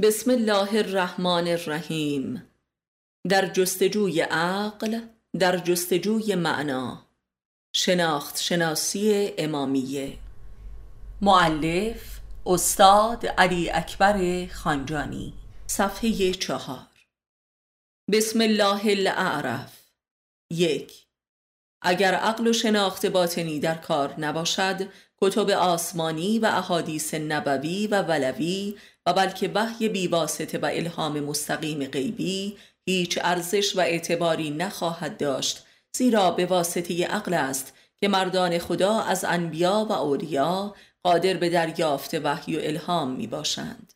بسم الله الرحمن الرحیم. در جستجوی عقل در جستجوی معنا. شناخت شناسی امامیه. معلف استاد علی اکبر خانجانی. صفحه چهار. بسم الله الاعرف یک. اگر عقل و شناخت باطنی در کار نباشد کتب آسمانی و احادیث نبوی و ولوی و بلکه وحی بیواسطه و الهام مستقیم غیبی هیچ ارزش و اعتباری نخواهد داشت زیرا به واسطه عقل است که مردان خدا از انبیا و اولیا قادر به دریافت وحی و الهام می باشند.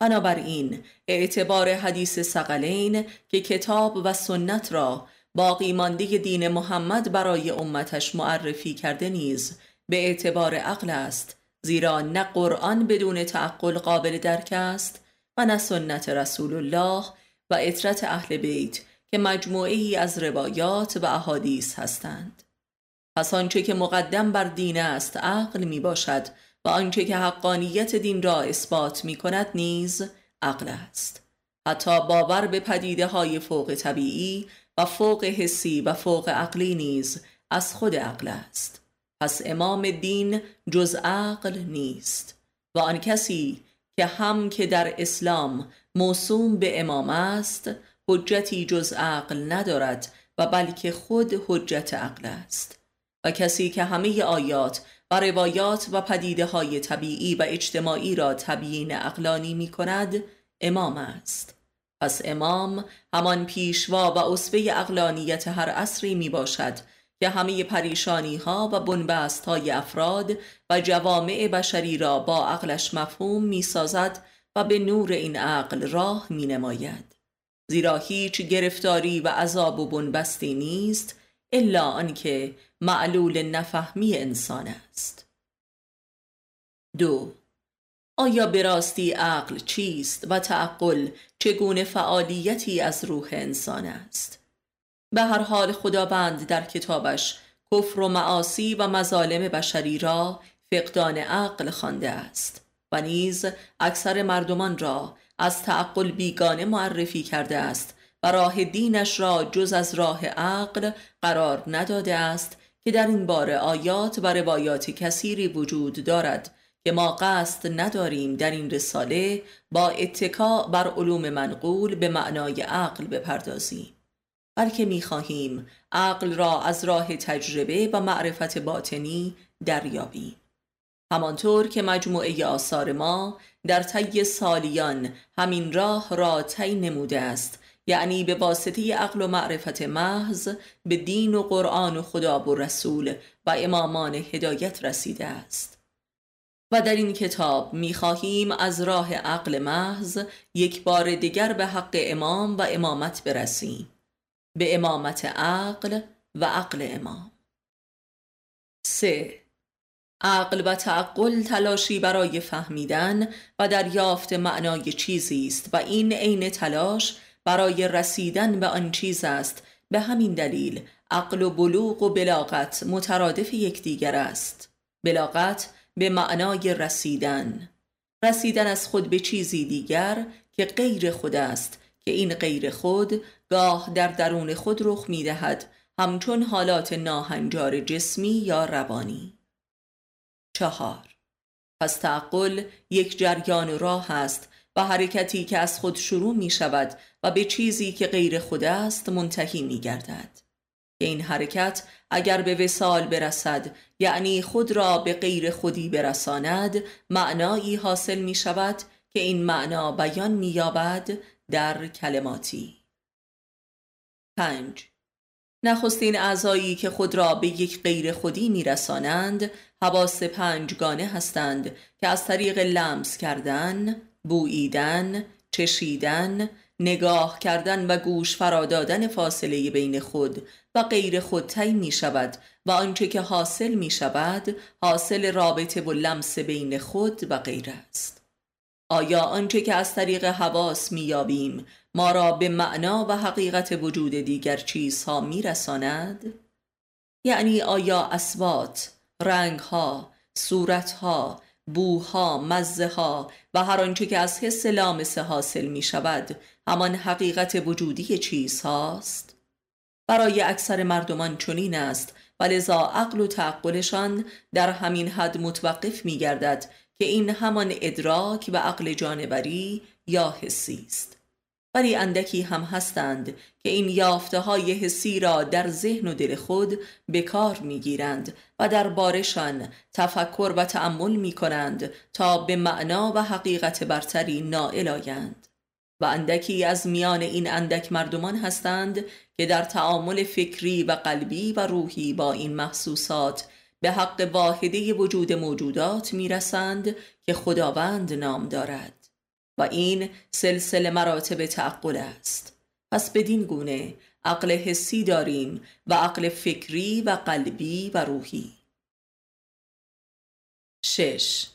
بنابراین اعتبار حدیث سقلین که کتاب و سنت را باقی مانده دین محمد برای امتش معرفی کرده نیز به اعتبار عقل است زیرا نه قرآن بدون تعقل قابل درک است و نه سنت رسول الله و اطرت اهل بیت که مجموعه ای از روایات و احادیث هستند. پس آنچه که مقدم بر دین است عقل می باشد و آنچه که حقانیت دین را اثبات می کند نیز عقل است. حتی باور به پدیده های فوق طبیعی و فوق حسی و فوق عقلی نیز از خود عقل است. پس امام دین جز عقل نیست و آن کسی که هم که در اسلام موسوم به امام است حجتی جز عقل ندارد و بلکه خود حجت عقل است. و کسی که همه آیات و روایات و پدیده های طبیعی و اجتماعی را تبیین عقلانی می کند امام است. پس امام همان پیشوا و اصفه اقلانیت هر عصری می باشد که همه پریشانی ها و بنبست های افراد و جوامع بشری را با عقلش مفهوم می سازد و به نور این عقل راه می نماید. زیرا هیچ گرفتاری و عذاب و بنبستی نیست الا آنکه معلول نفهمی انسان است. دو آیا به راستی عقل چیست و تعقل چگونه فعالیتی از روح انسان است؟ به هر حال خداوند در کتابش کفر و معاصی و مظالم بشری را فقدان عقل خوانده است و نیز اکثر مردمان را از تعقل بیگانه معرفی کرده است و راه دینش را جز از راه عقل قرار نداده است که در این باره آیات و روایات کثیری وجود دارد که ما قصد نداریم در این رساله با اتکا بر علوم منقول به معنای عقل بپردازیم. بلکه می‌خواهیم عقل را از راه تجربه و معرفت باطنی دریابیم. همانطور که مجموعه آثار ما در طی سالیان همین راه را طی نموده است یعنی به واسطه عقل و معرفت محض به دین و قرآن و خدا و رسول و امامان هدایت رسیده است. و در این کتاب می‌خواهیم از راه عقل محض یک بار دیگر به حق امام و امامت برسیم. به امامت عقل و عقل امام. سه عقل و تعقل تلاشی برای فهمیدن و دریافت معنای چیزی است و این عین تلاش برای رسیدن به آن چیز است. به همین دلیل عقل و بلوغ و بلاغت مترادف یکدیگر است. بلاغت به معنای رسیدن. رسیدن از خود به چیزی دیگر که غیر خود است که این غیر خود گاه در درون خود رخ می دهد همچون حالات ناهنجار جسمی یا روانی. چهار. پس تعقل یک جریان راه است و حرکتی که از خود شروع می شود و به چیزی که غیر خود است منتهی می گردد این حرکت اگر به وسال برسد یعنی خود را به غیر خودی برساند معنایی حاصل می شود که این معنا بیان می یابد در کلماتی. پنج. نخستین اعضایی که خود را به یک غیر خودی میرسانند حواس پنجگانه هستند که از طریق لمس کردن، بوییدن، چشیدن، نگاه کردن و گوش فرادادن فاصله بین خود و غیر خود طی می شود و آنچه که حاصل می شود حاصل رابطه و لمس بین خود و غیر است. آیا آنچه که از طریق حواس میابیم ما را به معنا و حقیقت وجود دیگر چیزها میرساند؟ یعنی آیا اسوات، رنگها، صورتها، بوها مزه ها و هر آنچه که از حس لامسه حاصل می شود همان حقیقت وجودی چیز هاست برای اکثر مردمان چنین است و لذا عقل و تعقلشان در همین حد متوقف می گردد که این همان ادراک و عقل جانوری یا حسی است. ولی اندکی هم هستند که این یافته های حسی را در ذهن و دل خود به کار می گیرند و در بارشان تفکر و تأمل می کنند تا به معنا و حقیقت برتری نائل آیند. و اندکی از میان این اندک مردمان هستند که در تعامل فکری و قلبی و روحی با این محسوسات به حق واحده وجود موجودات می‌رسند که خداوند نام دارد و این سلسله مراتب تعقل است. پس بدین گونه عقل حسی داریم و عقل فکری و قلبی و روحی. شش.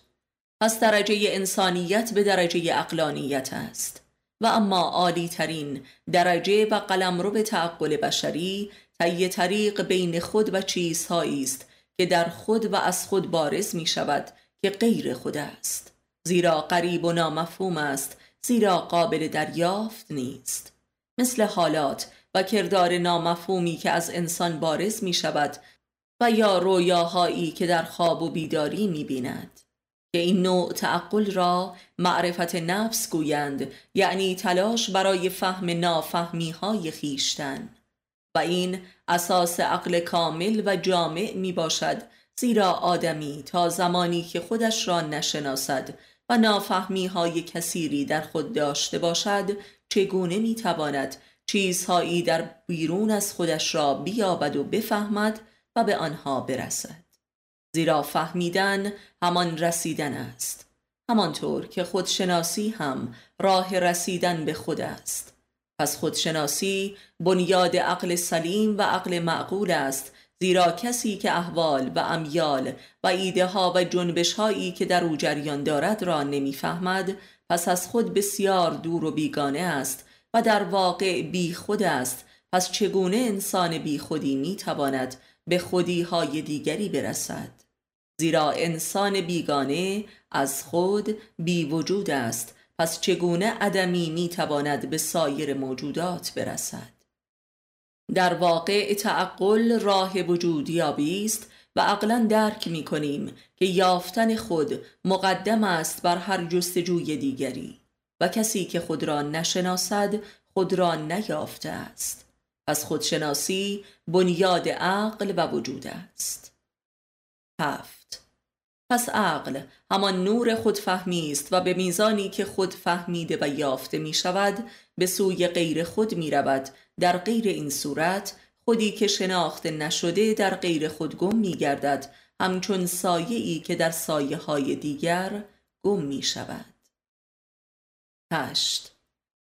پس درجه انسانیت به درجه اقلانیت است. و اما عالی ترین درجه و قلمرو تعقل بشری طی طریق بین خود و چیزهایی است که در خود و از خود بارز می شود که غیر خود است. زیرا قریب و نامفهوم است زیرا قابل دریافت نیست. مثل حالات و کردار نامفهومی که از انسان بارز می شود و یا رویاهایی که در خواب و بیداری می بیند که این نوع تعقل را معرفت نفس گویند یعنی تلاش برای فهم نافهمی های خیشتن. و این اساس عقل کامل و جامع می باشد زیرا آدمی تا زمانی که خودش را نشناسد و نافهمی های کثیری در خود داشته باشد چگونه می تواند چیزهایی در بیرون از خودش را بیابد و بفهمد و به آنها برسد؟ زیرا فهمیدن همان رسیدن است همانطور که خودشناسی هم راه رسیدن به خود است. پس خودشناسی بنیاد عقل سلیم و عقل معقول است زیرا کسی که احوال و امیال و ایده ها و جنبش هایی که در او جریان دارد را نمی‌فهمد پس از خود بسیار دور و بیگانه است و در واقع بی خود است. پس چگونه انسان بی خودی می تواند به خودی های دیگری برسد؟ زیرا انسان بیگانه از خود بی وجود است. پس چگونه عدمی می تواند به سایر موجودات برسد؟ در واقع تعقل راه وجودیابی است و عقلا درک می کنیم که یافتن خود مقدم است بر هر جستجوی دیگری و کسی که خود را نشناسد خود را نیافته است. پس خودشناسی بنیاد عقل و وجود است. هفت. پس عقل همان نور خودفهمی است و به میزانی که خود فهمیده و یافته می شود به سوی غیر خود می رود در غیر این صورت خودی که شناخته نشده در غیر خود گم می گردد همچون سایه ای که در سایه های دیگر گم می شود هشت.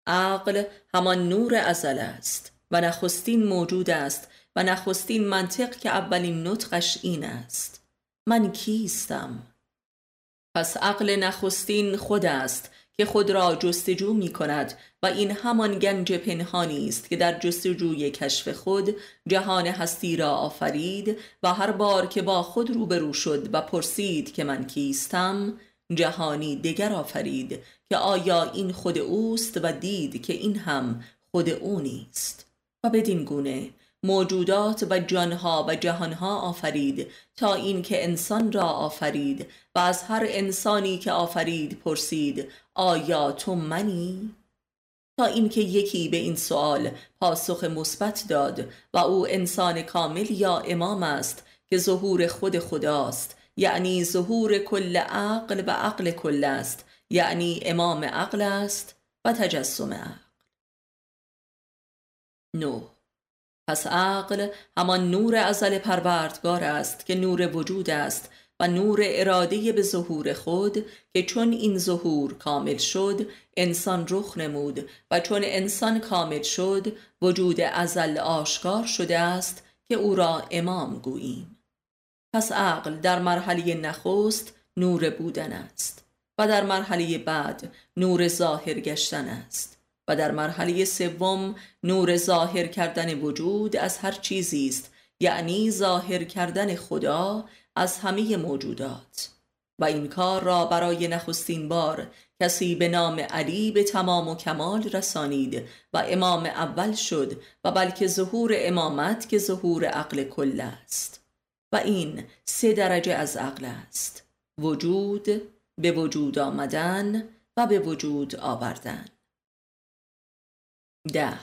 عقل همان نور ازل است و نخستین موجود است و نخستین منطق که اولین نطقش این است. من کیستم پس عقل نخستین خود است که خود را جستجو می کند و این همان گنج پنهانی است که در جستجوی کشف خود جهان هستی را آفرید و هر بار که با خود روبرو شد و پرسید که من کیستم جهانی دگر آفرید که آیا این خود اوست و دید که این هم خود او نیست. و بدین گونه موجودات و جانها و جهانها آفرید تا اینکه انسان را آفرید و از هر انسانی که آفرید پرسید آیا تو منی؟ تا اینکه یکی به این سوال پاسخ مثبت داد و او انسان کامل یا امام است که ظهور خود خداست یعنی ظهور کل عقل و عقل کل است یعنی امام عقل است و تجسم عقل نو پس عقل همان نور ازل پروردگار است که نور وجود است و نور اراده به ظهور خود که چون این ظهور کامل شد انسان رخ نمود و چون انسان کامل شد وجود ازل آشکار شده است که او را امام گوییم. پس عقل در مرحله نخست نور بودن است و در مرحله بعد نور ظاهر گشتن است. و در مرحله سوم نور ظاهر کردن وجود از هر چیزی است یعنی ظاهر کردن خدا از همه موجودات. و این کار را برای نخستین بار کسی به نام علی به تمام و کمال رسانید و امام اول شد و بلکه ظهور امامت که ظهور عقل کل است. و این سه درجه از عقل است وجود به وجود آمدن و به وجود آوردن. ده.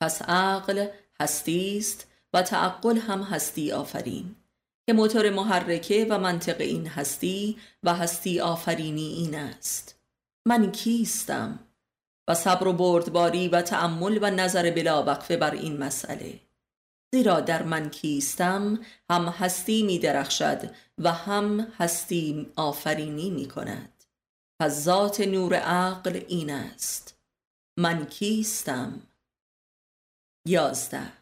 پس عقل هستی است و تعقل هم هستی آفرین. که موتور محرکه و منطق این هستی و هستی آفرینی این است. من کیستم؟ و صبر و بردباری و تأمل و نظر بلا وقفه بر این مسئله. زیرا در من کیستم هم هستی می درخشد و هم هستی آفرینی می کند. پس ذات نور عقل این است. من کیستم؟ یازده.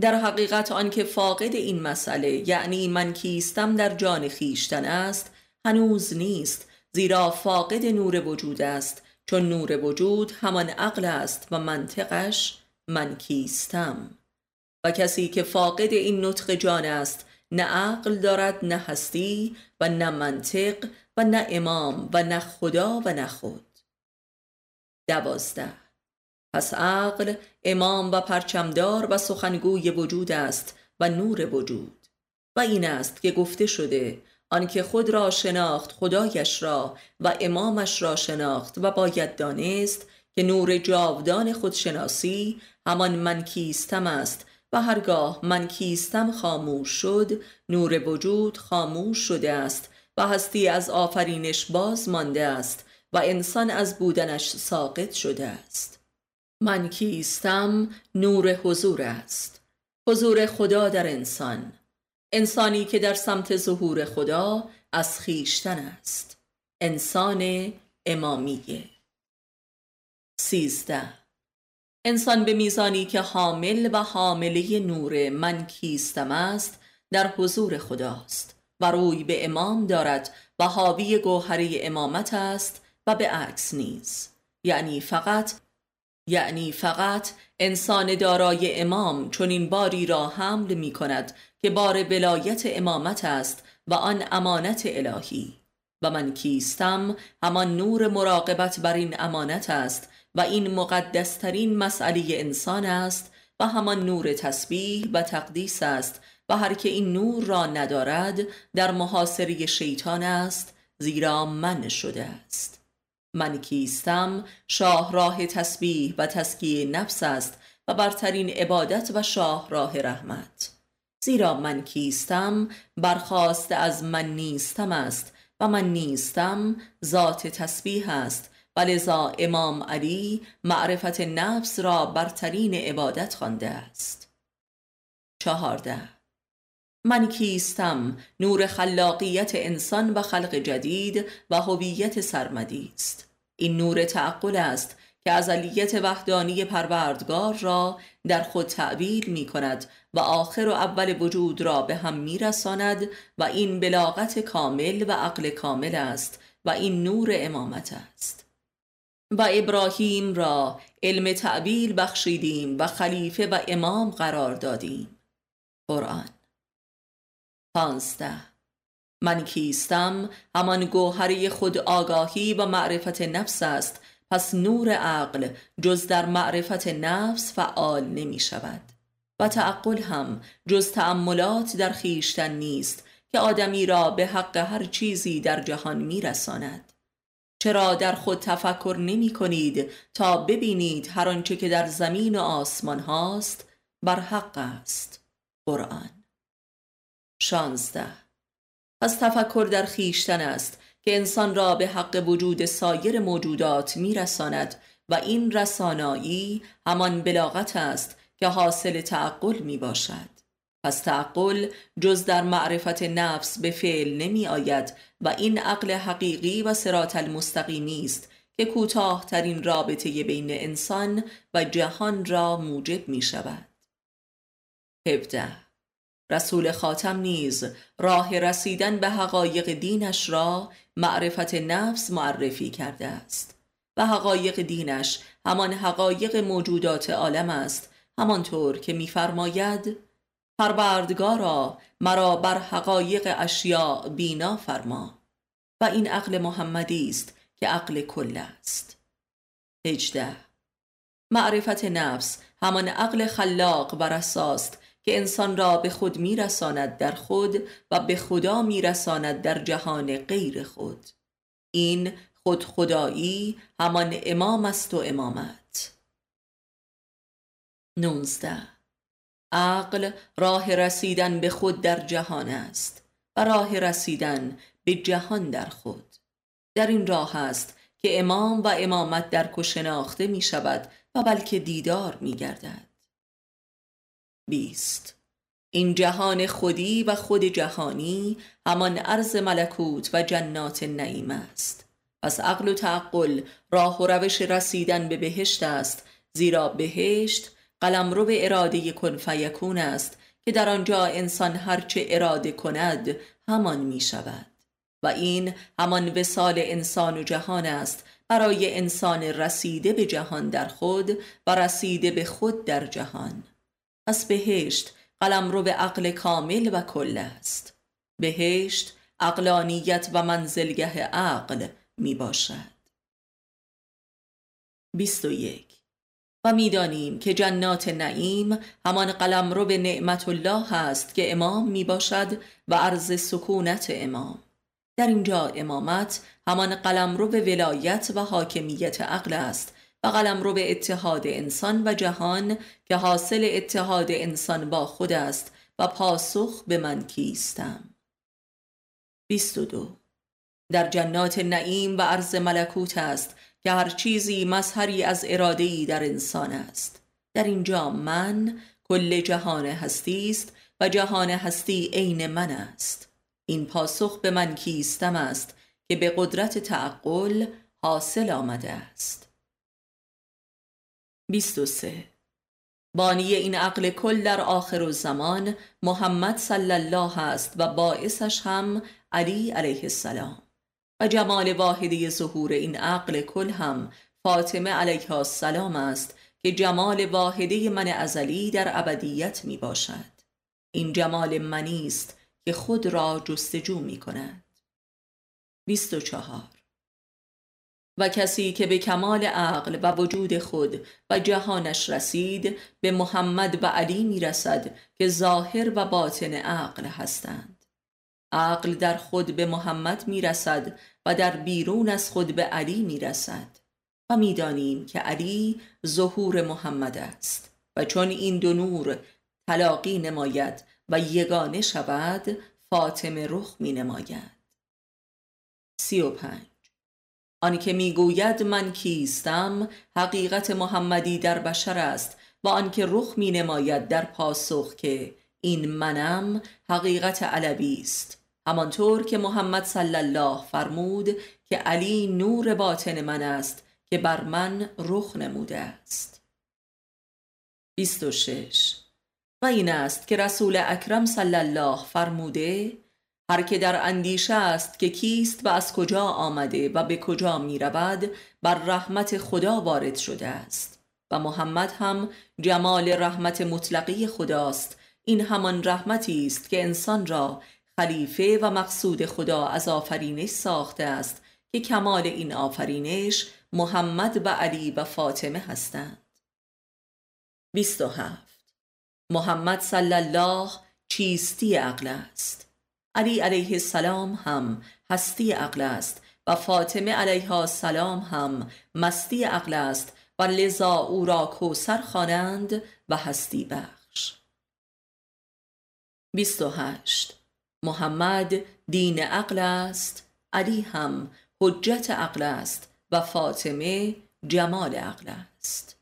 در حقیقت آنکه فاقد این مسئله یعنی من کیستم در جان خیشتن است هنوز نیست زیرا فاقد نور وجود است. چون نور وجود همان عقل است و منطقش من کیستم. و کسی که فاقد این نطق جان است نه عقل دارد نه هستی و نه منطق و نه امام و نه خدا و نه خود. دوازده. پس عقل امام و پرچمدار و سخنگوی وجود است و نور وجود. و این است که گفته شده آنکه خود را شناخت خدایش را و امامش را شناخت و باید دانست که نور جاودان خودشناسی همان من کیستم است و هرگاه من کیستم خاموش شد نور وجود خاموش شده است و هستی از آفرینش باز مانده است و انسان از بودنش ساقط شده است. من کیستم نور حضور است. حضور خدا در انسان. انسانی که در سمت ظهور خدا از خیشتن است. انسان امامیه سیزده. انسان به میزانی که حامل و حامله نور من کیستم است در حضور خداست و روی به امام دارد و حاوی گوهره امامت است و به عکس نیز یعنی فقط یعنی فقط انسان دارای امام چون این باری را حمل می کند که بار ولایت امامت است و آن امانت الهی. و من کیستم همان نور مراقبت بر این امانت است و این مقدسترین مسئله انسان است و همان نور تسبیح و تقدیس است و هر که این نور را ندارد در محاصره شیطان است زیرا من شده است. من کیستم شاهراه تسبیح و تسکیه نفس است و برترین عبادت و شاهراه رحمت. زیرا من کیستم برخواست از من نیستم است و من نیستم ذات تسبیح است. و لذا امام علی معرفت نفس را برترین عبادت خوانده است. چهارده. من کیستم نور خلاقیت انسان و خلق جدید و هویت سرمدی است. این نور تعقل است که ازلیت وحدانی پروردگار را در خود تعبیر می کند و آخر و اول وجود را به هم می رساند و این بلاغت کامل و عقل کامل است و این نور امامت است. و ابراهیم را علم تعبیر بخشیدیم و خلیفه و امام قرار دادیم. قرآن. پانزده. من کیستم؟ همان گوهری خود آگاهی و معرفت نفس است. پس نور عقل جز در معرفت نفس فعال نمی شود. و تعقل هم جز تأملات در خیشتن نیست که آدمی را به حق هر چیزی در جهان می رساند. چرا در خود تفکر نمی کنید تا ببینید هر آنچه که در زمین و آسمان هاست بر حق است؟ قرآن. 16 پس تفکر در خیشتن است که انسان را به حق وجود سایر موجودات میرساند و این رسانایی همان بلاغت است که حاصل تعقل می باشد. پس تعقل جز در معرفت نفس به فعل نمی آید و این عقل حقیقی و سرات المستقیمی است که کوتاه ترین رابطه بین انسان و جهان را موجب می شود. 17 رسول خاتم نیز راه رسیدن به حقایق دینش را معرفت نفس معرفی کرده است. و حقایق دینش همان حقایق موجودات عالم است همانطور که میفرماید پروردگارا مرا بر حقایق اشیاء بینا فرما و این عقل محمدی است که عقل کل است. 18 معرفت نفس همان عقل خلاق و رساست که انسان را به خود میرساند در خود و به خدا میرساند در جهان غیر خود. این خود خدایی همان امام است و امامت. 19 عقل راه رسیدن به خود در جهان است و راه رسیدن به جهان در خود. در این راه است که امام و امامت در شناخته می شود و بلکه دیدار می گردد بیست. این جهان خودی و خود جهانی همان عرض ملکوت و جنات نعیم است. پس عقل و تعقل راه و روش رسیدن به بهشت است زیرا بهشت قلمرو به اراده کن فیکون است که در آنجا انسان هرچه اراده کند همان می شود. و این همان وسال انسان و جهان است برای انسان رسیده به جهان در خود و رسیده به خود در جهان. پس بهشت قلم رو به عقل کامل و کل است. بهشت عقلانیت و منزلگه عقل می باشد. 21 و می‌دانیم که جنات نعیم همان قلم رو به نعمت الله است که امام می باشد و عرض سکونت امام. در اینجا امامت همان قلم رو به ولایت و حاکمیت عقل است قلم رو به اتحاد انسان و جهان که حاصل اتحاد انسان با خود است و پاسخ به من کیستم. 22 در جنات نعیم و عرض ملکوت است که هر چیزی مظهری از ارادهی در انسان است. در اینجا من کل جهان هستی است و جهان هستی عین من است. این پاسخ به من کیستم است که به قدرت تعقل حاصل آمده است. 23 بانی این عقل کل در آخر زمان محمد صلی الله است و باعثش هم علی علیه السلام. و جمال واحدی ظهور این عقل کل هم فاطمه علیه السلام است که جمال واحده من ازلی در ابدیت می باشد. این جمال منی است که خود را جستجو می کند. 24 و کسی که به کمال عقل و وجود خود و جهانش رسید به محمد و علی می رسد که ظاهر و باطن عقل هستند. عقل در خود به محمد می رسد و در بیرون از خود به علی می رسد و می‌دانیم که علی ظهور محمد است و چون این دو نور تلاقی نماید و یگانه شود فاطمه رخ می نماید سی و پنج. آنکه می‌گوید من کیستم حقیقت محمدی در بشر است و آنکه رخ می نماید در پاسخ که این منم حقیقت علوی است. همانطور که محمد صلی الله فرمود که علی نور باطن من است که بر من رخ نموده است. 26 و این است که رسول اکرم صلی الله فرموده هر که در اندیشه است که کیست و از کجا آمده و به کجا می رود بر رحمت خدا وارد شده است. و محمد هم جمال رحمت مطلقی خداست. این همان رحمتی است که انسان را خلیفه و مقصود خدا از آفرینش ساخته است که کمال این آفرینش محمد و علی و فاطمه هستند. 27 محمد صلی الله چیستی عقل است. علی علیه السلام هم هستی عقل است و فاطمه علیها السلام هم مستی عقل است و لذا او را کوسر خوانند و هستی بخش. 28 محمد دین عقل است علی هم حجت عقل است و فاطمه جمال عقل است.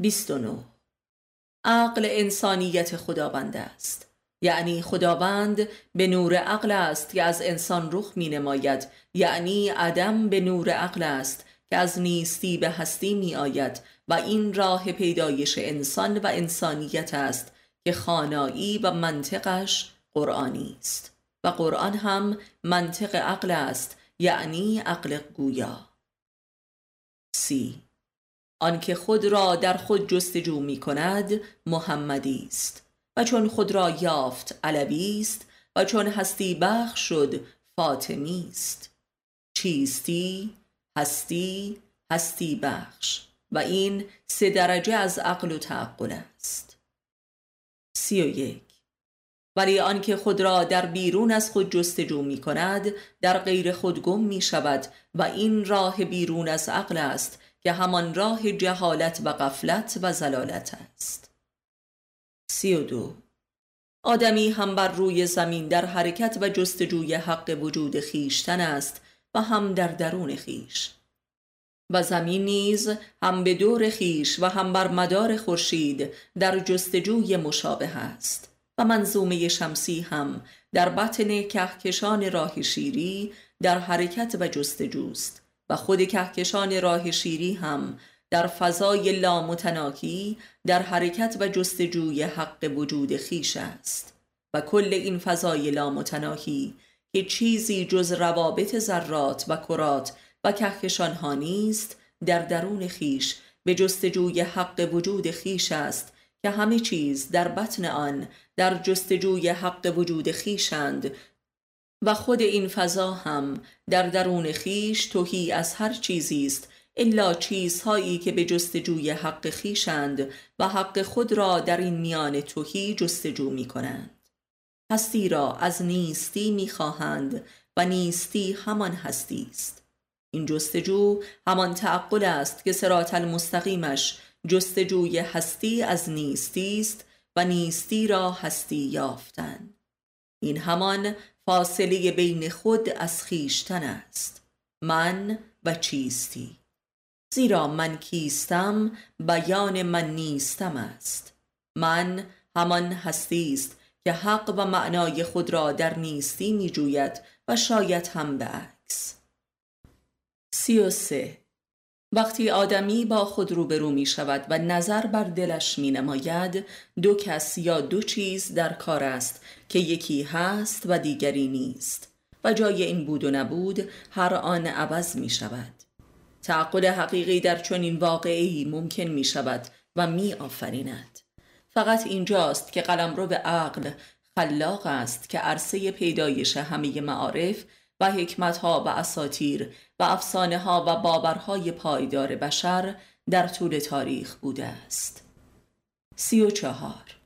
29 عقل انسانیت خداوند است. یعنی خداوند به نور عقل است که از انسان رخ می نماید یعنی عدم به نور عقل است که از نیستی به هستی می آید و این راه پیدایش انسان و انسانیت است که خانایی و منطقش قرآنی است. و قرآن هم منطق عقل است یعنی عقل گویا. سی. آنکه خود را در خود جستجو می کند محمدی است. و چون خود را یافت علوی است و چون هستی بخش شد فاطمی است. چیستی هستی هستی بخش و این سه درجه از عقل و تعقل است. سی و یک. ولی آنکه خود را در بیرون از خود جستجو می کند در غیر خود گم می شود و این راه بیرون از عقل است که همان راه جهالت و غفلت و زلالت است. سی و دو. آدمی هم بر روی زمین در حرکت و جستجوی حق وجود خیشتن است و هم در درون خیش. و زمین نیز هم به دور خیش و هم بر مدار خورشید در جستجوی مشابه است. و منظومه شمسی هم در بطن کهکشان راه شیری در حرکت و جستجوست و خود کهکشان راه شیری هم در فضای لامتناکی در حرکت و جستجوی حق وجود خیش است. و کل این فضای لامتناهی که چیزی جز روابط ذرات و کرات و کهکشان ها نیست در درون خیش به جستجوی حق وجود خیش است که همه چیز در بطن آن در جستجوی حق وجود خیشند و خود این فضا هم در درون خیش توهی از هر چیزی است الا چیزهایی که به جستجوی حق خیشند و حق خود را در این میان توهی جستجو می کنند هستی را از نیستی می خواهند و نیستی همان هستی است این جستجو همان تعقل است که سرات المستقیمش جستجوی هستی از نیستی است و نیستی را هستی یافتن. این همان فاصله بین خود از خیشتن است. من و چیستی. زیرا من کیستم بیان من نیستم است. من همان هستی است که حق و معنای خود را در نیستی می جوید و شاید هم به عکس. سی و سه. وقتی آدمی با خود روبرو می شود و نظر بر دلش می نماید دو کس یا دو چیز در کار است که یکی هست و دیگری نیست. و جای این بود و نبود هر آن عوض می شود تعقل حقیقی در چنین واقعی ممکن می شود و می آفریند فقط اینجاست که قلم رو به عقل خلاق است که عرصه پیدایش همه معارف و حکمتها و اساتیر و افسانه ها و باورهای پایدار بشر در طول تاریخ بوده است. سی و چهار.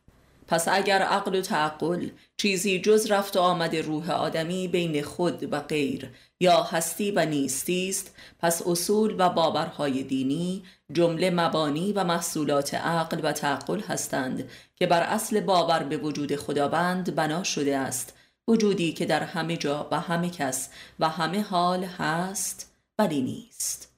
پس اگر عقل و تعقل چیزی جز رفت و آمد روح آدمی بین خود و غیر یا هستی و نیستی است پس اصول و باورهای دینی جمله مبانی و محصولات عقل و تعقل هستند که بر اصل باور به وجود خداوند بنا شده است وجودی که در همه جا و همه کس و همه حال هست ولی نیست.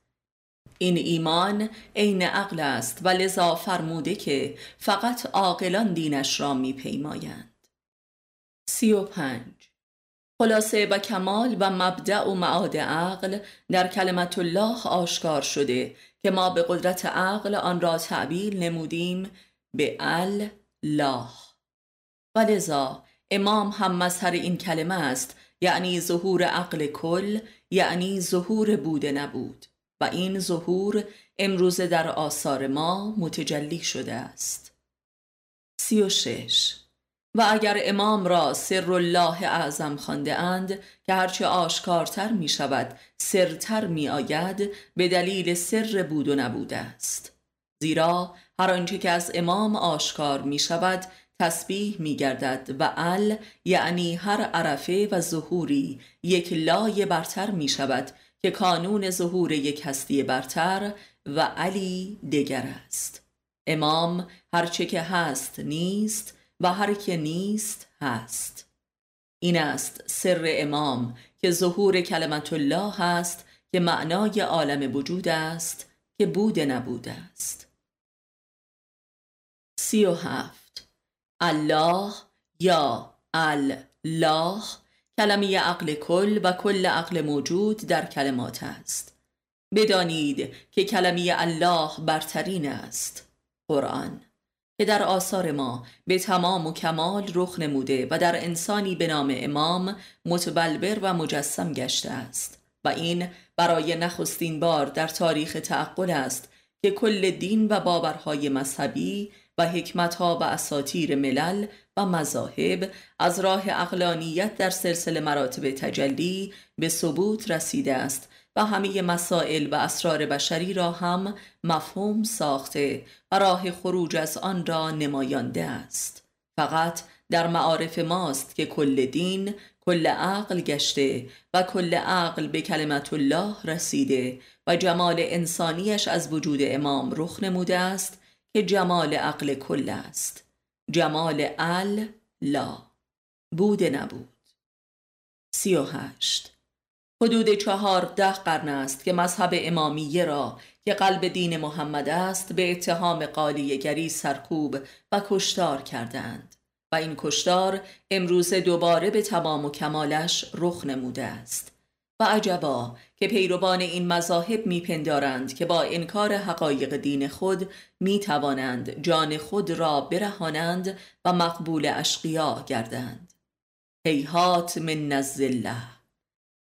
این ایمان عین عقل است و لذا فرموده که فقط عاقلان دینش را میپیمایند. سی و پنج. خلاصه و کمال و مبدع و معاد عقل در کلمت الله آشکار شده که ما به قدرت عقل آن را تعبیر نمودیم به الله. و لذا امام هم مظهر این کلمه است یعنی ظهور عقل کل یعنی ظهور بوده نبود. و این ظهور امروزه در آثار ما متجلی شده است. سی و شش و اگر امام را سر الله اعظم خانده اند که هرچه آشکارتر می شود سرتر می آید به دلیل سر بود و نبوده است. زیرا هر آنچه که از امام آشکار می شود تسبیح می گردد و ال یعنی هر عرفه و ظهوری یک لای برتر می شود که کانون ظهور یک هستی برتر و علی دگر است. امام هرچه که هست نیست و هر که نیست هست. این است سر امام که ظهور کلمت الله است که معنای عالم وجود است که بود نبود است. سی و هفت. الله یا الله کلمه عقل کل و کل عقل موجود در کلمات است. بدانید که کلمه الله برترین است. قرآن. که در آثار ما به تمام و کمال رخ نموده و در انسانی به نام امام متبلبر و مجسم گشته است و این برای نخستین بار در تاریخ تعقل است که کل دین و باورهای مذهبی و حکمتها و اساتیر ملل و مذاهب از راه اقلانیت در سلسله مراتب تجلی به ثبوت رسیده است و همه مسائل و اسرار بشری را هم مفهوم ساخته و راه خروج از آن را نمایانده است. فقط در معارف ماست که کل دین کل عقل گشته و کل عقل به کلمت الله رسیده و جمال انسانیش از وجود امام رخ نموده است که جمال عقل کل است. جمال ال لا بوده نبود. سی و هشت. حدود چهارده قرن است که مذهب امامیه را که قلب دین محمد است به اتهام قالیگری سرکوب و کشتار کردند و این کشتار امروز دوباره به تمام و کمالش رخ نموده است و عجبا که پیروان این مذاهب میپندارند که با انکار حقایق دین خود می توانند جان خود را برهانند و مقبول اشقیا گردند. هیهات من نزله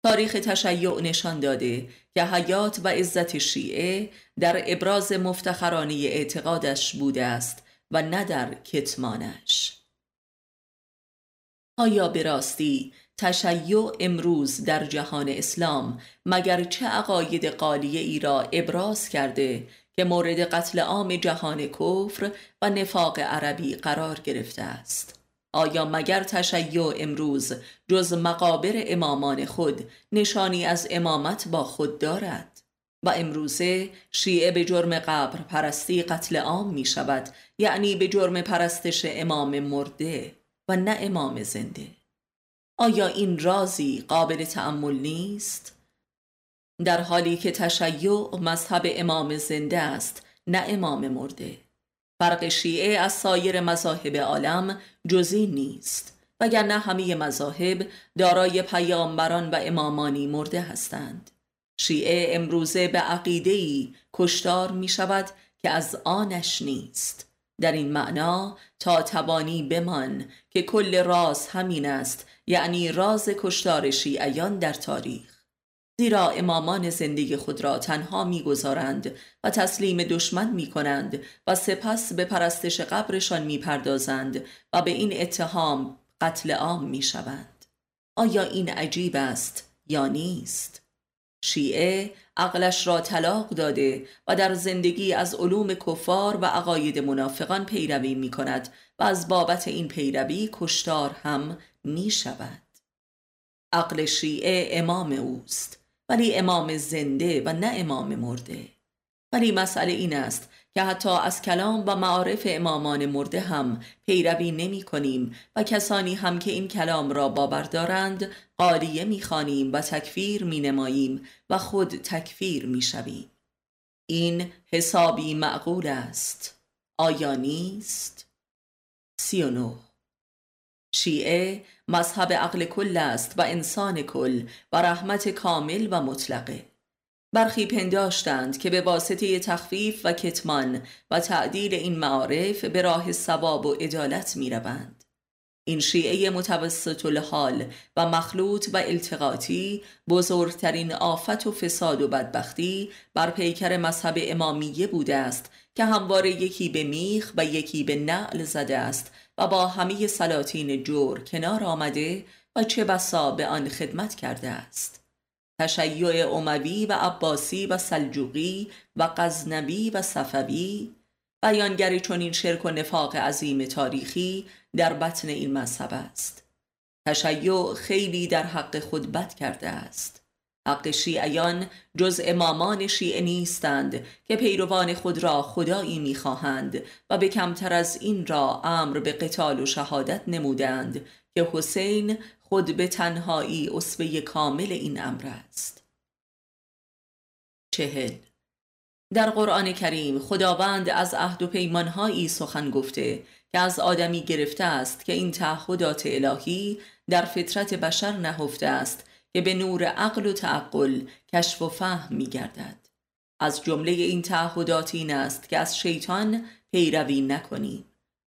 تاریخ تشیع نشان داده که حیات و عزت شیعه در ابراز مفتخرانه اعتقادش بوده است و نه در کتمانش. آیا به راستی تشیع امروز در جهان اسلام مگر چه عقاید قالیه ای را ابراز کرده که مورد قتل عام جهان کفر و نفاق عربی قرار گرفته است؟ آیا مگر تشیع امروز جز مقابر امامان خود نشانی از امامت با خود دارد؟ و امروزه شیعه به جرم قبر پرستی قتل عام می شود یعنی به جرم پرستش امام مرده و نه امام زنده. آیا این رازی قابل تعمل نیست؟ در حالی که تشیع مذهب امام زنده است نه امام مرده. فرق شیعه از سایر مذاهب عالم جزی نیست وگرنه همه مذاهب دارای پیامبران و امامانی مرده هستند. شیعه امروزه به عقیده‌ای کشتار می شود که از آنش نیست. در این معنا تا توانی بمان که کل راز همین است یعنی راز کشتار شیعیان در تاریخ. زیرا امامان زندگی خود را تنها می‌گذارند و تسلیم دشمن می کنند و سپس به پرستش قبرشان می‌پردازند و به این اتهام قتل عام می شوند. آیا این عجیب است یا نیست؟ شیعه عقلش را طلاق داده و در زندگی از علوم کفار و عقاید منافقان پیروی می کند و از بابت این پیروی کشتار هم می شود عقل شیعه امام اوست ولی امام زنده و نه امام مرده ولی مسئله این است که حتی از کلام و معارف امامان مرده هم پیروی نمی کنیم و کسانی هم که این کلام را باور دارند قالیه می خانیم و تکفیر می نماییم و خود تکفیر می شویم. این حسابی معقول است آیا نیست؟ سی و نو شیعه مذهب عقل کل است و انسان کل و رحمت کامل و مطلقه برخی پنداشتند که به واسطه تخفیف و کتمان و تعدیل این معارف به راه ثواب و عدالت می روند. این شیعه متوسط الحال و مخلوط و التقاطی بزرگترین آفت و فساد و بدبختی بر پیکر مذهب امامیه بوده است که همواره یکی به میخ و یکی به نعل زده است و با همه سلاطین جور کنار آمده و چه بسا به آن خدمت کرده است. تشیع اموی و عباسی و سلجوقی و غزنوی و صفوی بیانگر چنین شرک و نفاق عظیم تاریخی در بطن این مذهب است. تشیع خیلی در حق خود بد کرده است. حق شیعیان جز امامان شیعه نیستند که پیروان خود را خدایی می‌خواهند و به کمتر از این را امر به قتال و شهادت نمودند که حسین خود به تنهایی اصبه کامل این امر است. چهل. در قرآن کریم خداوند از عهد و پیمانهایی سخن گفته که از آدمی گرفته است که این تعهدات الهی در فطرت بشر نهفته است که به نور عقل و تعقل کشف و فهم می گردد. از جمله این تعهدات این است که از شیطان پیروی نکنیم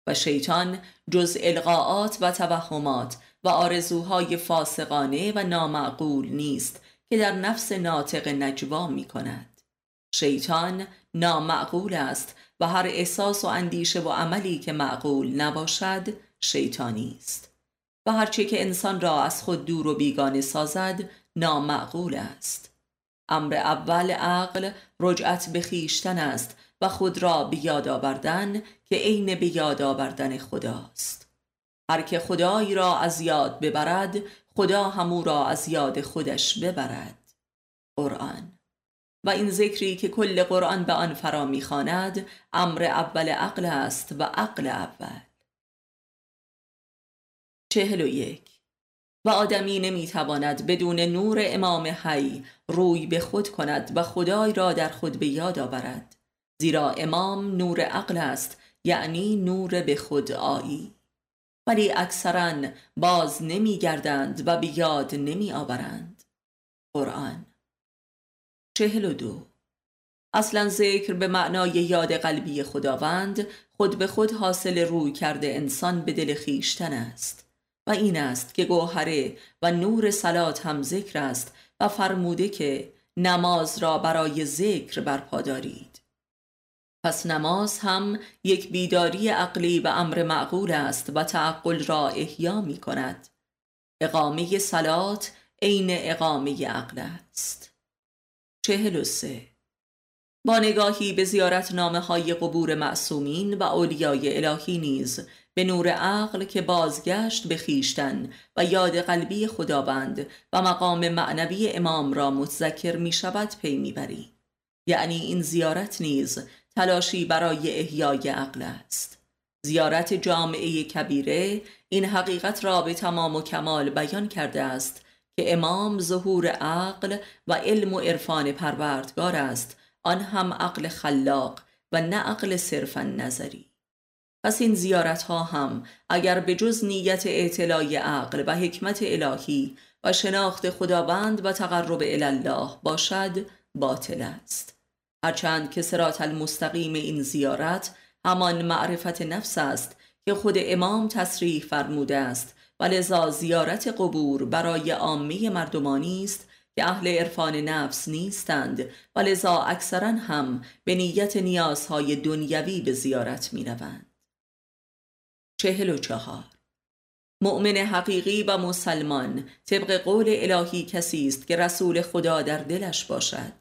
و شیطان جز القاعات و توهمات و آرزوهای فاسقانه و نامعقول نیست که در نفس ناطق نجوا می کند. شیطان نامعقول است و هر احساس و اندیشه و عملی که معقول نباشد شیطانی است و هرچه که انسان را از خود دور و بیگانه سازد نامعقول است. امر اول عقل رجعت به خیشتن است و خود را به یاد آوردن که عین به یاد آوردن خداست. هر که خدایی را از یاد ببرد خدا همو را از یاد خودش ببرد. قرآن. و این ذکری که کل قرآن به آن فرا می‌خواند امر اول عقل است و عقل اول. چهل و یک. و آدمی نمی‌تواند بدون نور امام حی روی به خود کند و خدای را در خود به یاد آورد. زیرا امام نور عقل است یعنی نور به خود آیی. ولی اکثرا باز نمیگردند و به یاد نمی آورند قرآن. چهل و دو. اصلا ذکر به معنای یاد قلبی خداوند خود به خود حاصل روی کرده انسان به دل خیشتن است. و این است که گوهره و نور سلات هم ذکر است و فرموده که نماز را برای ذکر برپا دارید. پس نماز هم یک بیداری عقلی و امر معقول است و تعقل را احیا می کند. اقامه سلات عین اقامه عقل است. چهل و سه. با نگاهی به زیارت نامه های قبور معصومین و اولیای الهی نیز به نور عقل که بازگشت به خیشتن و یاد قلبی خداوند و مقام معنوی امام را متذکر می شود پی می‌بری. یعنی این زیارت نیز تلاشی برای احیای عقل است. زیارت جامعه کبیره این حقیقت را به تمام و کمال بیان کرده است که امام ظهور عقل و علم و عرفان پروردگار است. آن هم عقل خلاق و نه عقل صرفا نظری پس این زیارت ها هم اگر به جز نیت اعتلای عقل و حکمت الهی و شناخت خداوند و تقرب الله باشد باطل است هرچند که سرات المستقیم این زیارت همان معرفت نفس است که خود امام تصریح فرموده است و لذا زیارت قبور برای عامه مردمانی است که اهل عرفان نفس نیستند و لذا اکثرا هم به نیت نیازهای دنیوی به زیارت می روند. چهل و چهار. مؤمن حقیقی و مسلمان طبق قول الهی کسی است که رسول خدا در دلش باشد.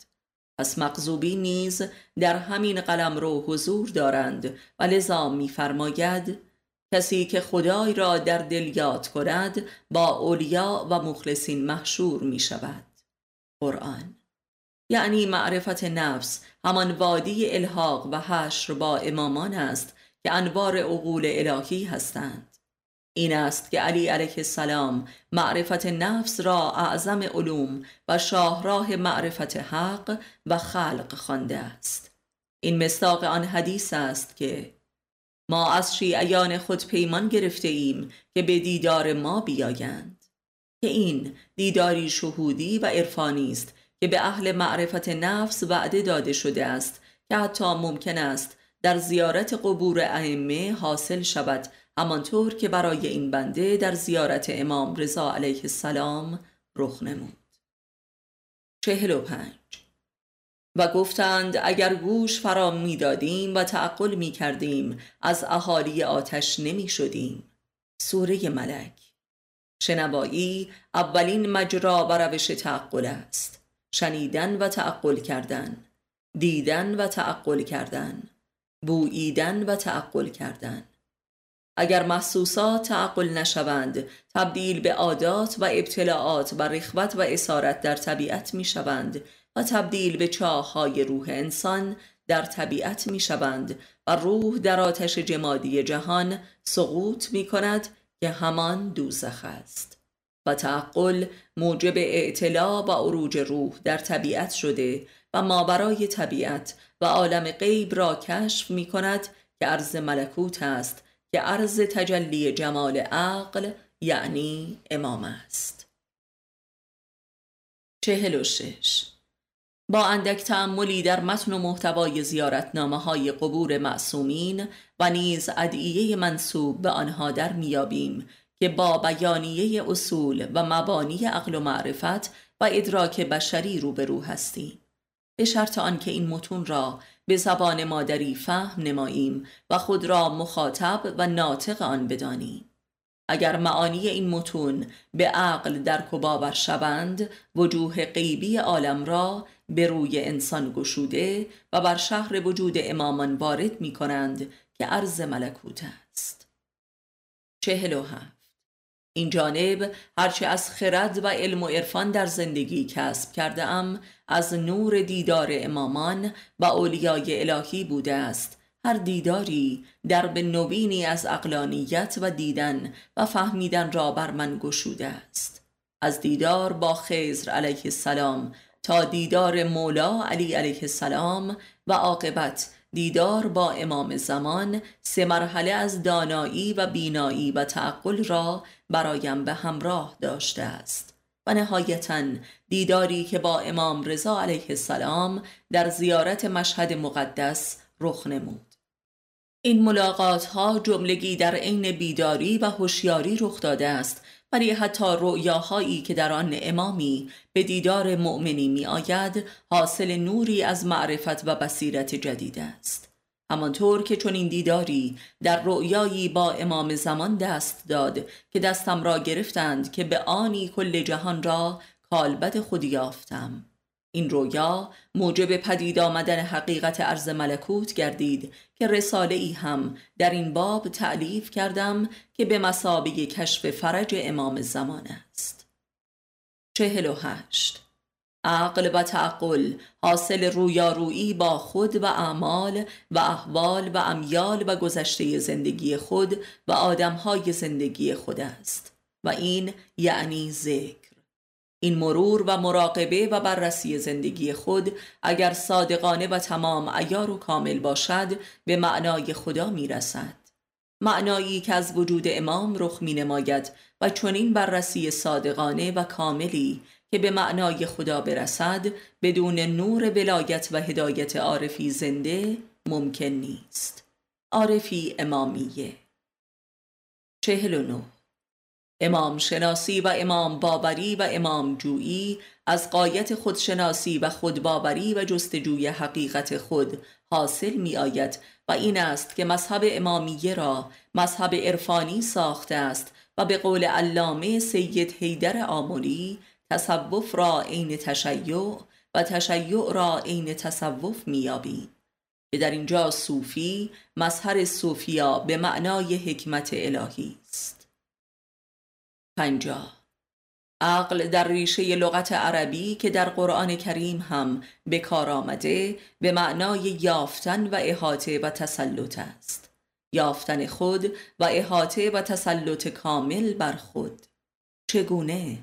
پس مقذوبی نیز در همین قلم رو حضور دارند و لذا میفرماید کسی که خدای را در دل یاد کند با اولیا و مخلصین محشور می شود قرآن یعنی معرفت نفس همان وادی الحاق و حشر با امامان است که انوار عقول الهی هستند. این است که علی علیه السلام معرفت نفس را اعظم علوم و شاهراه معرفت حق و خلق خوانده است. این مصداق آن حدیث است که ما از شیعیان خود پیمان گرفته ایم که به دیدار ما بیایند. که این دیداری شهودی و عرفانی است که به اهل معرفت نفس وعده داده شده است که حتی ممکن است در زیارت قبور ائمه حاصل شود همانطور که برای این بنده در زیارت امام رضا علیه السلام رخ نمود. چهل و پنج. و گفتند اگر گوش فرام می‌دادیم و تعقل می کردیم از اهالی آتش نمی شدیم سوره ملک. شنوایی اولین مجرا و روش تعقل است. شنیدن و تعقل کردن. دیدن و تعقل کردن. بوییدن و تعقل کردن. اگر محسوسات تعقل نشوند تبدیل به عادات و ابتلاعات و رخوت و اسارت در طبیعت می شوند و تبدیل به چاه های روح انسان در طبیعت می شوند و روح در آتش جمادی جهان سقوط می کند که همان دوزخ است. و تعقل موجب اعتلاع و عروج روح در طبیعت شده و ما برای طبیعت و عالم غیب را کشف می کند که عرض ملکوت است که عرض تجلی جمال عقل یعنی امام است. چهل و شش. با اندک تعملی در متن و محتوای زیارتنامه های قبور معصومین و نیز ادعیه منصوب به آنها در میابیم که با بیانیه اصول و مبانی عقل و معرفت و ادراک بشری روبرو هستیم. به شرط آنکه این متون را به زبان مادری فهم نماییم و خود را مخاطب و ناطق آن بدانیم. اگر معانی این متون به عقل درک و باور شوند وجوه غیبی عالم را به روی انسان گشوده و بر شهر وجود امامان وارد می کنند که عرض ملکوت است. چهل و هفت. این جانب هرچه از خرد و علم و عرفان در زندگی کسب کرده ام از نور دیدار امامان و اولیای الهی بوده است. هر دیداری در به نوینی از اقلانیت و دیدن و فهمیدن را بر من گشوده است. از دیدار با خزر علیه السلام تا دیدار مولا علی علیه السلام و عاقبت دیدار با امام زمان سه مرحله از دانایی و بینایی و تعقل را برایم به همراه داشته است و نهایتا دیداری که با امام رضا علیه السلام در زیارت مشهد مقدس رخ نمود. این ملاقات ها جملگی در عین بیداری و هوشیاری رخ داده است ولی حتی رؤیاهایی که در آن امامی به دیدار مؤمنی می آید حاصل نوری از معرفت و بصیرت جدید است. همانطور که چون این دیداری در رؤیایی با امام زمان دست داد که دستم را گرفتند که به آنی کل جهان را کالبد خود یافتم. این رویا موجب پدید آمدن حقیقت عرض ملکوت گردید که رساله ای هم در این باب تعلیف کردم که به مسابه کشف فرج امام زمان است. چهل و هشت. عقل و تعقل حاصل رویارویی با خود و اعمال و احوال و امیال و گذشته زندگی خود و آدمهای زندگی خود است. و این یعنی ذکر. این مرور و مراقبه و بررسی زندگی خود اگر صادقانه و تمام ایار و کامل باشد به معنای خدا می رسد. معنایی که از وجود امام رخ می نماید و چنین بررسی صادقانه و کاملی که به معنای خدا برسد بدون نور ولایت و هدایت عارفی زنده ممکن نیست. عارفی امامیه چهل و نو امام شناسی و امام باوری و امام جویی از قایت خودشناسی و خودباوری و جستجوی حقیقت خود حاصل می آید و این است که مذهب امامیه را مذهب عرفانی ساخته است و به قول علامه سید حیدر آمولی تصوف را عین تشیع و تشیع را عین تصوف میابید که در اینجا صوفی مظهر صوفیا به معنای حکمت الهی است. پنجاه. عقل در ریشه لغت عربی که در قرآن کریم هم به کار آمده به معنای یافتن و احاطه و تسلط است. یافتن خود و احاطه و تسلط کامل بر خود. چگونه؟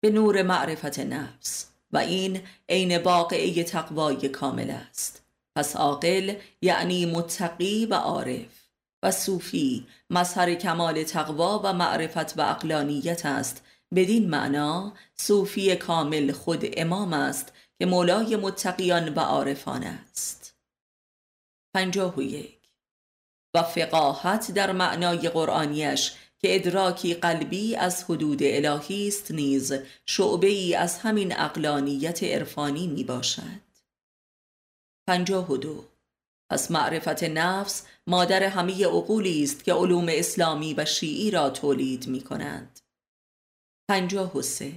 به نور معرفت نفس و این عین واقعه تقوای کامل است. پس عاقل یعنی متقی و عارف. و صوفی. مظهر کمال تقوا و معرفت و اقلانیت است. بدین معنا صوفی کامل خود امام است که مولای متقیان و عارفان است. پنجاه و یک. و فقاهت در معنای قرآنیش که ادراکی قلبی از حدود الهی است نیز شعبه ای از همین اقلانیت عرفانی می باشد پنجاه و دو. پس معرفت نفس مادر همه عقولی است که علوم اسلامی و شیعی را تولید می کنند. پنجاه و سه.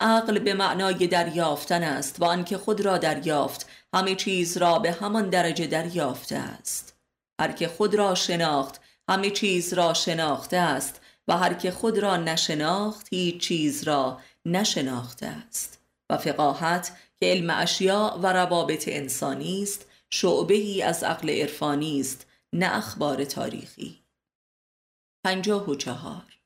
عقل به معنای دریافتن است و آنکه خود را دریافت همه چیز را به همان درجه دریافته است. هر که خود را شناخت همه چیز را شناخته است و هر که خود را نشناخت هیچ چیز را نشناخته است. و فقاهت که علم اشیاء و روابط انسانی است شعبه ای از عقل عرفانی است نه اخبار تاریخی. پنجاه و چهار.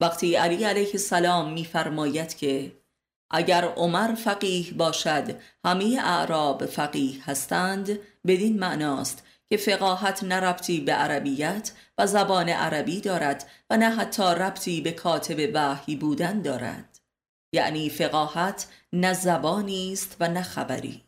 وقتی علی علیه السلام میفرماید که اگر عمر فقیه باشد همه اعراب فقیه هستند بدین معناست که فقاهت نه ربطی به عربیت و زبان عربی دارد و نه حتی ربطی به کاتب وحی بودن دارد. یعنی فقاهت نه زبانی است و نه خبری.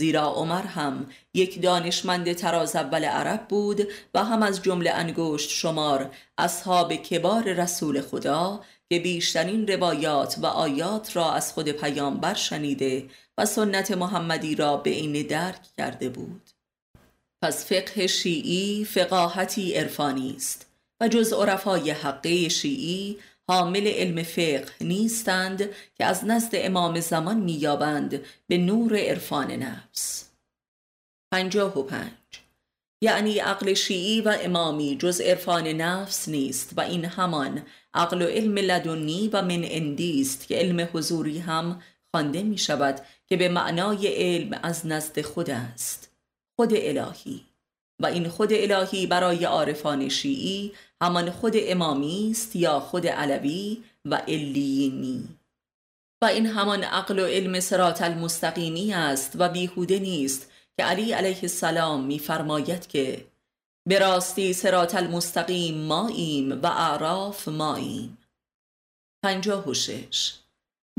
زیرا عمر هم یک دانشمند تراز اول عرب بود و هم از جمله انگشت شمار اصحاب کبار رسول خدا که بیشترین روایات و آیات را از خود پیامبر شنیده و سنت محمدی را به این درک کرده بود. پس فقه شیعی فقاهتی عرفانی است و جز عرفای حقه شیعی حامل علم فقه نیستند که از نزد امام زمان مییابند به نور عرفان نفس. پنجاه و پنج. یعنی عقل شیعی و امامی جز عرفان نفس نیست و این همان عقل و علم لدنی و من اندی است که علم حضوری هم خوانده می شود که به معنای علم از نزد خود است. خود الهی. و این خود الهی برای عارفان شیعی همان خود امامی است یا خود علوی و علینی و این همان عقل و علم سرات المستقیمی است و بیهوده نیست که علی علیه السلام میفرماید که به راستی سرات المستقیم ماییم و اعراف ماییم. پنجاه و شش.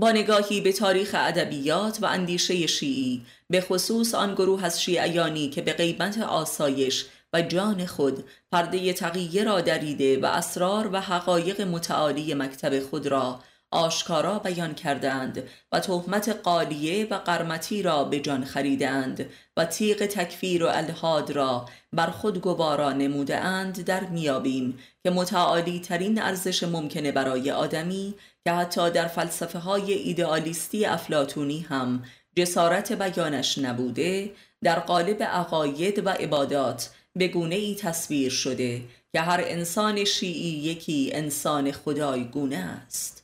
با نگاهی به تاریخ ادبیات و اندیشه شیعی به خصوص آن گروه از شیعیانی که به غیبت آسایش و جان خود پرده تقیه را دریده و اسرار و حقایق متعالی مکتب خود را آشکارا بیان کردند و تهمت قالیه و قرمتی را به جان خریدند و تیغ تکفیر و الهاد را بر خود گوارا نموده اند در میابیم که متعالی ترین ارزش ممکنه برای آدمی که حتی در فلسفه های ایدئالیستی افلاتونی هم جسارت بیانش نبوده در قالب عقاید و عبادات به گونه ای تصویر شده که هر انسان شیعی یکی انسان خدای گونه است.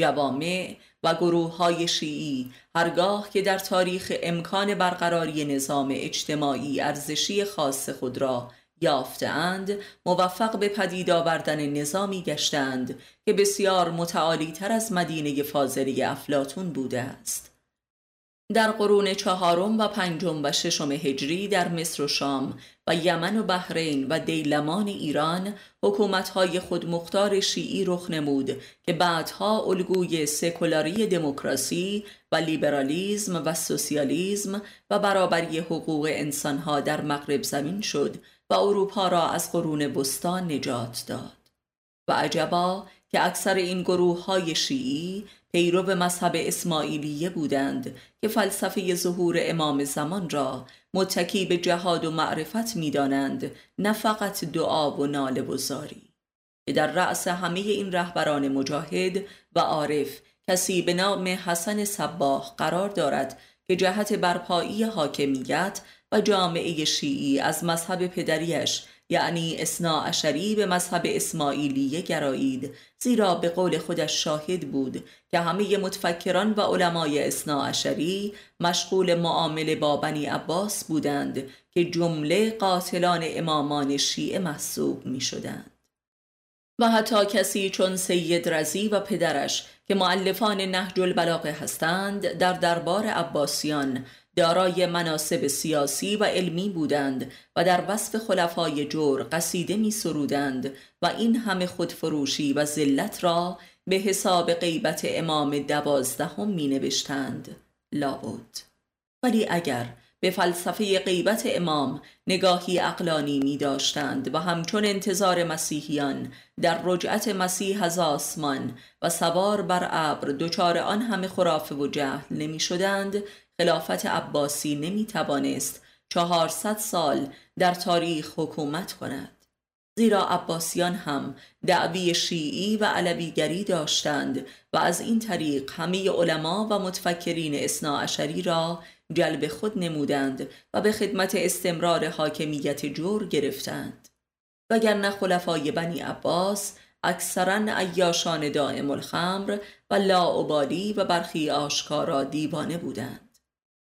جوامع و گروه های شیعی هرگاه که در تاریخ امکان برقراری نظام اجتماعی ارزشی خاص خود را یافتند موفق به پدید آوردن نظامی گشتند که بسیار متعالی تر از مدینه فاضلی افلاتون بوده است. در قرون چهارم و پنجم و ششم هجری در مصر و شام و یمن و بحرین و دیلمان ایران حکومتهای خودمختار شیعی رخ نمود که بعدها الگوی سکولاری دموکراسی و لیبرالیزم و سوسیالیزم و برابری حقوق انسانها در مغرب زمین شد و اروپا را از قرون بستان نجات داد. و عجبا که اکثر این گروه های شیعی پیرو مذهب اسماعیلیه بودند که فلسفه ظهور امام زمان را متکی به جهاد و معرفت می‌دانند نه فقط دعا و ناله و زاری که در رأس همه این رهبران مجاهد و عارف کسی به نام حسن صباح قرار دارد که جهت برپایی حاکمیت و جامعه شیعی از مذهب پدریش یعنی اسنا اشری به مذهب اسماعیلیه گرایید زیرا به قول خودش شاهد بود که همه متفکران و علمای اسنا اشری مشغول معامله با بنی عباس بودند که جمله قاتلان امامان شیعه محسوب می شدند. و حتی کسی چون سید رزی و پدرش که معلفان نهج البلاغه هستند در دربار عباسیان دارای مناسب سیاسی و علمی بودند و در وصف خلفای جور قصیده می سرودند و این همه خودفروشی و ذلت را به حساب غیبت امام دوازدهم می نوشتند لابد ولی اگر به فلسفه غیبت امام نگاهی اقلانی می داشتند و همچون انتظار مسیحیان در رجعت مسیح از آسمان و سوار بر ابر دچار آن همه خرافه و جهل نمی شدند خلافت عباسی نمی توانست چهارصد سال در تاریخ حکومت کند. زیرا عباسیان هم دعوی شیعی و علویگری داشتند و از این طریق همه علما و متفکرین اصناعشری را جلب خود نمودند و به خدمت استمرار حاکمیت جور گرفتند. وگرنه خلفای بنی عباس اکثرا ایاشان دائم الخمر و لاعبالی و برخی آشکارا دیوانه بودند.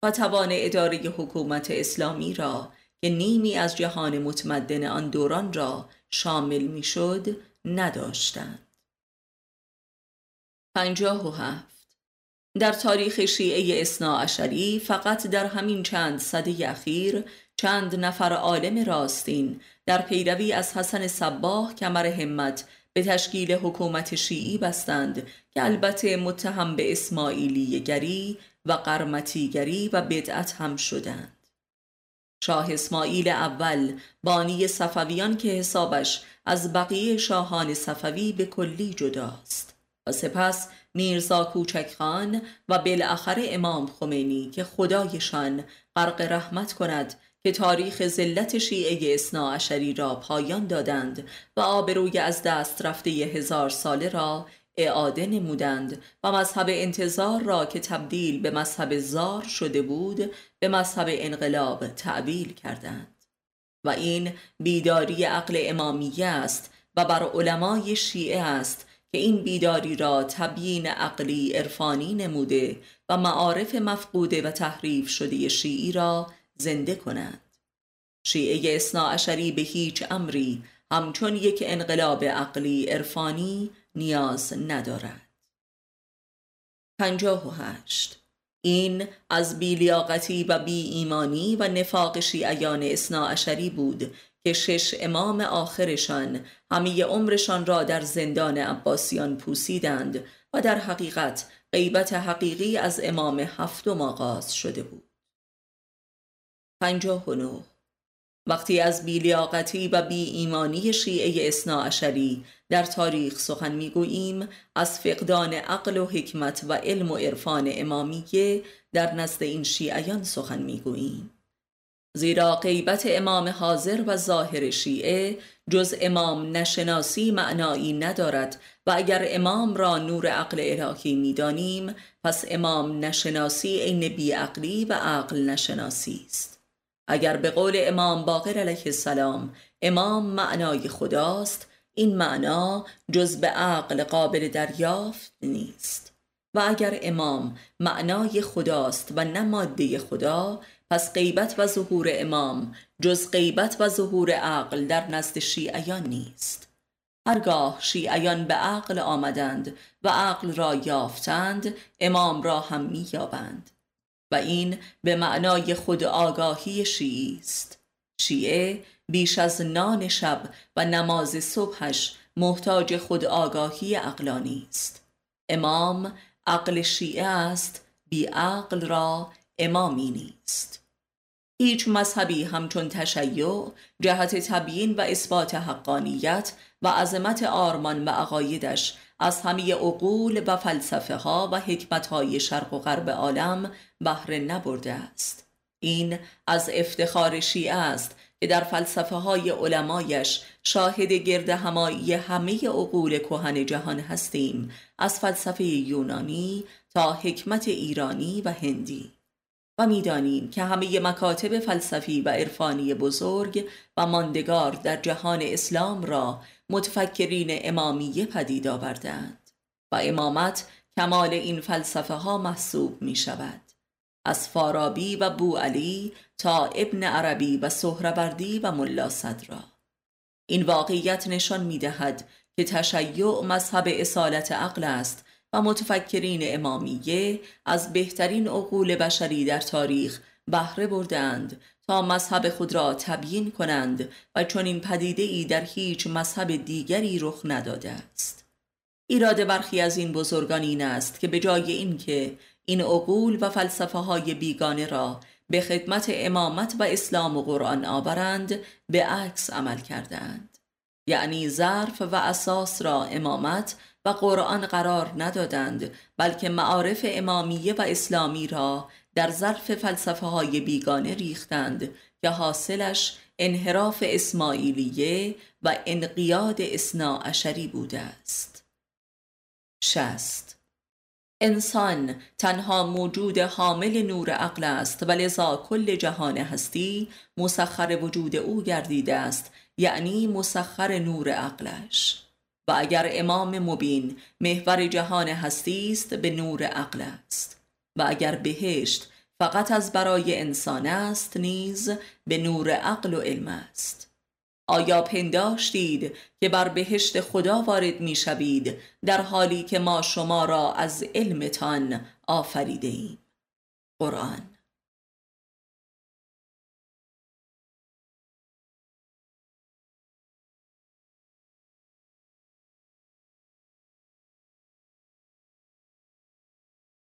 و توان اداره حکومت اسلامی را که نیمی از جهان متمدن آن دوران را شامل می‌شد نداشتند. پنجاه و هفت در تاریخ شیعه اسنا اشری فقط در همین چند صده اخیر چند نفر عالم راستین در پیروی از حسن صباه کمر همت به تشکیل حکومت شیعی بستند که البته متهم به اسماعیلی گری و قرمتیگری و بدعت هم شدند. شاه اسماعیل اول بانی صفویان که حسابش از بقیه شاهان صفوی به کلی جداست. و سپس میرزا کوچک خان و بالاخره امام خمینی که خدایشان غرق رحمت کند که تاریخ زلت شیعه اصنا عشری را پایان دادند و آبروی از دست رفته هزار ساله را اعاده نمودند و مذهب انتظار را که تبدیل به مذهب زار شده بود به مذهب انقلاب تعبیل کردند. و این بیداری عقل امامیه است و بر علمای شیعه است که این بیداری را تبیین عقلی عرفانی نموده و معارف مفقوده و تحریف شده شیعی را زنده کنند شیعه اصنا عشری به هیچ امری همچون یک انقلاب عقلی عرفانی نیاز ندارد. پنجاه و هشت. این از بیلیاقتی و بی ایمانی و نفاق شیعیان اصنا عشری بود که شش امام آخرشان همه عمرشان را در زندان عباسیان پوسیدند و در حقیقت غیبت حقیقی از امام هفتم آغاز شده بود. پنجاه و نه. وقتی از بیلیاقتی و بی ایمانی شیعه اصنا عشری در تاریخ سخن می‌گوییم از فقدان عقل و حکمت و علم و عرفان امامیه در نزد این شیعیان سخن می‌گوییم. زیرا غیبت امام حاضر و ظاهر شیعه جز امام نشناسی معنایی ندارد و اگر امام را نور عقل الهی می‌دانیم پس امام نشناسی عین بیعقلی و عقل نشناسی است. اگر به قول امام باقر علیه السلام امام معنای خداست این معنا جز به عقل قابل دریافت نیست. و اگر امام معنای خداست و نه ماده خدا پس غیبت و ظهور امام جز غیبت و ظهور عقل در نزد شیعیان نیست. هرگاه شیعیان به عقل آمدند و عقل را یافتند امام را هم مییابند. این به معنای خود آگاهی شیعی است. شیعه بیش از نان شب و نماز صبحش محتاج خود آگاهی عقلانی است. امام عقل شیعه است بی عقل را امامی نیست. هیچ مذهبی همچون تشیع جهت تبیین و اثبات حقانیت و عظمت آرمان و عقایدش از همه عقول و فلسفه ها و حکمت های شرق و غرب عالم بهره نبرده است. این از افتخار شیعه است که در فلسفه های علمایش شاهد گرد همایی همه عقول کهن جهان هستیم از فلسفه یونانی تا حکمت ایرانی و هندی. و می‌دانیم که همه مکاتب فلسفی و عرفانی بزرگ و ماندگار در جهان اسلام را متفکرین امامیه پدید آوردند و امامت کمال این فلسفه ها محسوب می شود از فارابی و بو علی تا ابن عربی و سهروردی و ملا صدرا این واقعیت نشان می دهد که تشیع مذهب اصالت عقل است و متفکرین امامیه از بهترین عقول بشری در تاریخ بهره بردند تا مذهب خود را تبیین کنند و چون این پدیده ای در هیچ مذهب دیگری رخ نداده است. ایراد برخی از این بزرگان این است که به جای اینکه این عقول و فلسفه های بیگانه را به خدمت امامت و اسلام و قرآن آورند به عکس عمل کردند. یعنی ظرف و اساس را امامت و قرآن قرار ندادند بلکه معارف امامیه و اسلامی را در ظرف فلسفه های بیگانه ریختند که حاصلش انحراف اسماعیلیه و انقیاد اسنا عشری بوده است. شست انسان تنها موجود حامل نور عقل است و لذا کل جهان هستی مسخر وجود او گردیده است یعنی مسخر نور عقلش. و اگر امام مبین محور جهان هستی است به نور عقل است. و اگر بهشت فقط از برای انسان است نیز به نور عقل و علم است. آیا پنداشتید که بر بهشت خدا وارد می شوید در حالی که ما شما را از علمتان آفریده ایم قرآن